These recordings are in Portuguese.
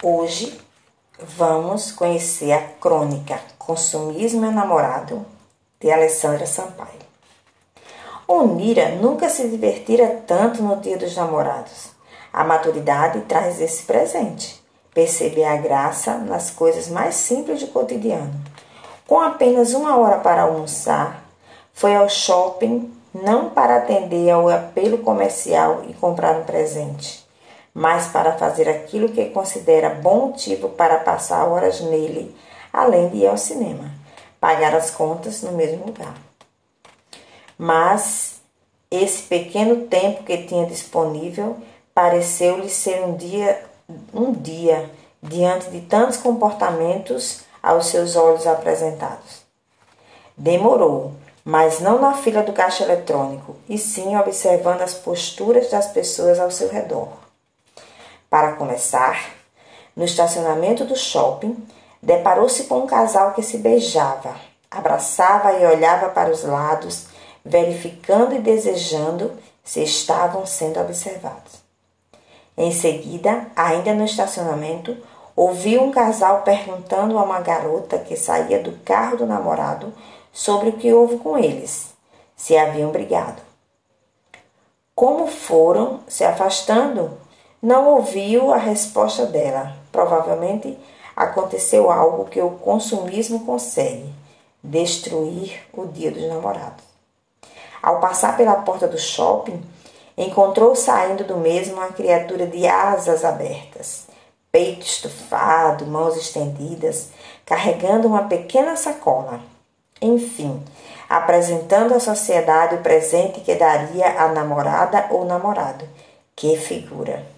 Hoje vamos conhecer a crônica Consumismo e Namorado de Alessandra Sampaio. Onira nunca se divertira tanto no Dia dos Namorados. A maturidade traz esse presente. Perceber a graça nas coisas mais simples do cotidiano. Com apenas uma hora para almoçar, foi ao shopping não para atender ao apelo comercial e comprar um presente, mas para fazer aquilo que considera bom motivo para passar horas nele, além de ir ao cinema, pagar as contas no mesmo lugar. Mas esse pequeno tempo que tinha disponível pareceu-lhe ser um dia, um dia diante de tantos comportamentos aos seus olhos apresentados. Demorou, mas não na fila do caixa eletrônico, e sim observando as posturas das pessoas ao seu redor. Para começar, no estacionamento do shopping, deparou-se com um casal que se beijava, abraçava e olhava para os lados, verificando e desejando se estavam sendo observados. Em seguida, ainda no estacionamento, ouviu um casal perguntando a uma garota que saía do carro do namorado sobre o que houve com eles, se haviam brigado. Como foram se afastando, não ouviu a resposta dela. Provavelmente aconteceu algo que o consumismo consegue: destruir o dia dos namorados. Ao passar pela porta do shopping, encontrou saindo do mesmo uma criatura de asas abertas, peito estufado, mãos estendidas, carregando uma pequena sacola. Enfim, apresentando à sociedade o presente que daria à namorada ou namorado. Que figura!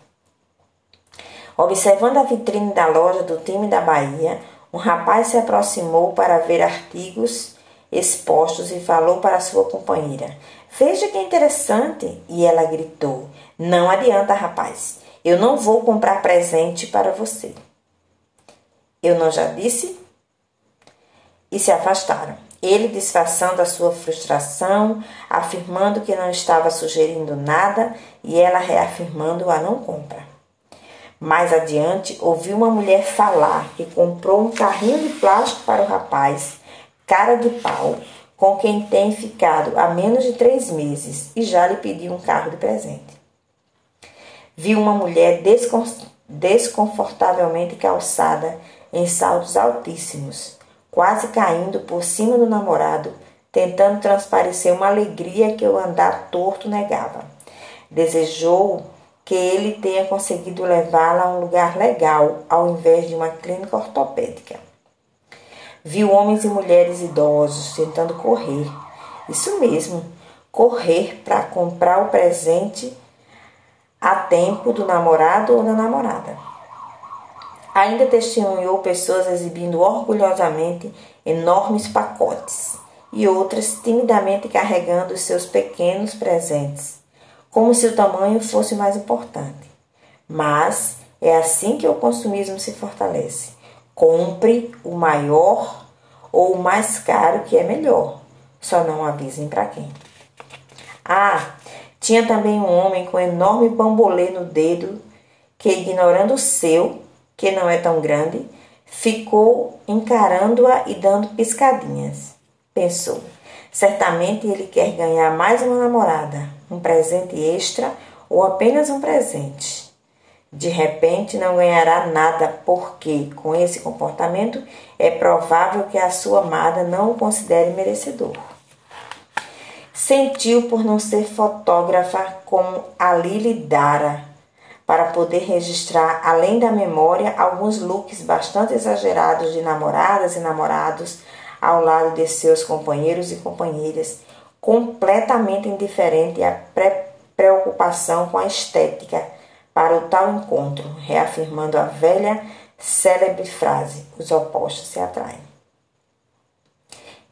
Observando a vitrine da loja do time da Bahia, um rapaz se aproximou para ver artigos expostos e falou para sua companheira: Veja que interessante! E ela gritou: Não adianta, rapaz, eu não vou comprar presente para você. Eu não já disse? E se afastaram ele disfarçando a sua frustração, afirmando que não estava sugerindo nada e ela reafirmando a não compra. Mais adiante, ouviu uma mulher falar que comprou um carrinho de plástico para o rapaz, cara de pau, com quem tem ficado há menos de três meses e já lhe pediu um carro de presente. Viu uma mulher desconfortavelmente calçada em saltos altíssimos quase caindo por cima do namorado, tentando transparecer uma alegria que o andar torto negava. Desejou que ele tenha conseguido levá-la a um lugar legal, ao invés de uma clínica ortopédica. Viu homens e mulheres idosos tentando correr. Isso mesmo, correr para comprar o presente a tempo do namorado ou da namorada. Ainda testemunhou pessoas exibindo orgulhosamente enormes pacotes e outras timidamente carregando seus pequenos presentes, como se o tamanho fosse mais importante. Mas é assim que o consumismo se fortalece. Compre o maior ou o mais caro que é melhor. Só não avisem para quem. Ah, tinha também um homem com enorme bambolê no dedo que, ignorando o seu, que não é tão grande, ficou encarando-a e dando piscadinhas. Pensou: certamente ele quer ganhar mais uma namorada, um presente extra ou apenas um presente. De repente não ganhará nada, porque, com esse comportamento, é provável que a sua amada não o considere merecedor. Sentiu por não ser fotógrafa como a Lili Dara, para poder registrar, além da memória, alguns looks bastante exagerados de namoradas e namorados ao lado de seus companheiros e companheiras, completamente indiferente à preocupação com a estética para o tal encontro, reafirmando a velha célebre frase: os opostos se atraem.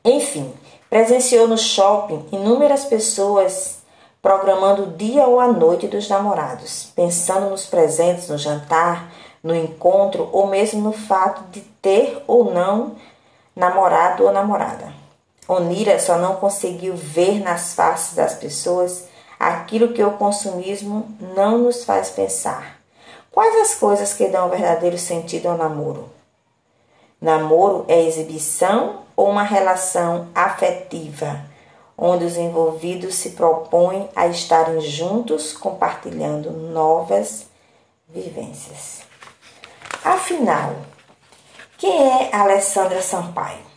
Enfim, presenciou no shopping inúmeras pessoas programando o dia ou a noite dos namorados, pensando nos presentes, no jantar, no encontro ou mesmo no fato de ter ou não namorado ou namorada. Onira só não conseguiu ver nas faces das pessoas aquilo que o consumismo não nos faz pensar. Quais as coisas que dão verdadeiro sentido ao namoro? Namoro é exibição ou uma relação afetiva, onde os envolvidos se propõem a estarem juntos compartilhando novas vivências. Afinal, quem é Alessandra Sampaio?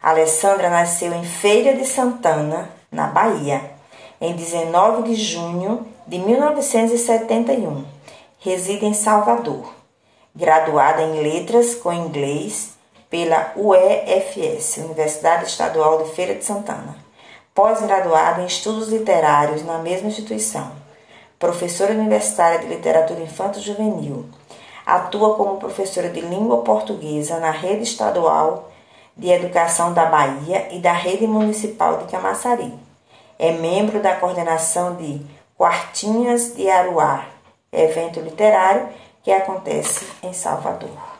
Alessandra nasceu em Feira de Santana, na Bahia, em 19 de junho de 1971. Reside em Salvador. Graduada em Letras com Inglês pela UEFS, Universidade Estadual de Feira de Santana. Pós-graduada em Estudos Literários na mesma instituição. Professora universitária de Literatura Infanto-Juvenil. Atua como professora de língua portuguesa na Rede Estadual de Educação da Bahia e da Rede Municipal de Camaçari. É membro da coordenação de Quartinhas de Aruá, evento literário que acontece em Salvador.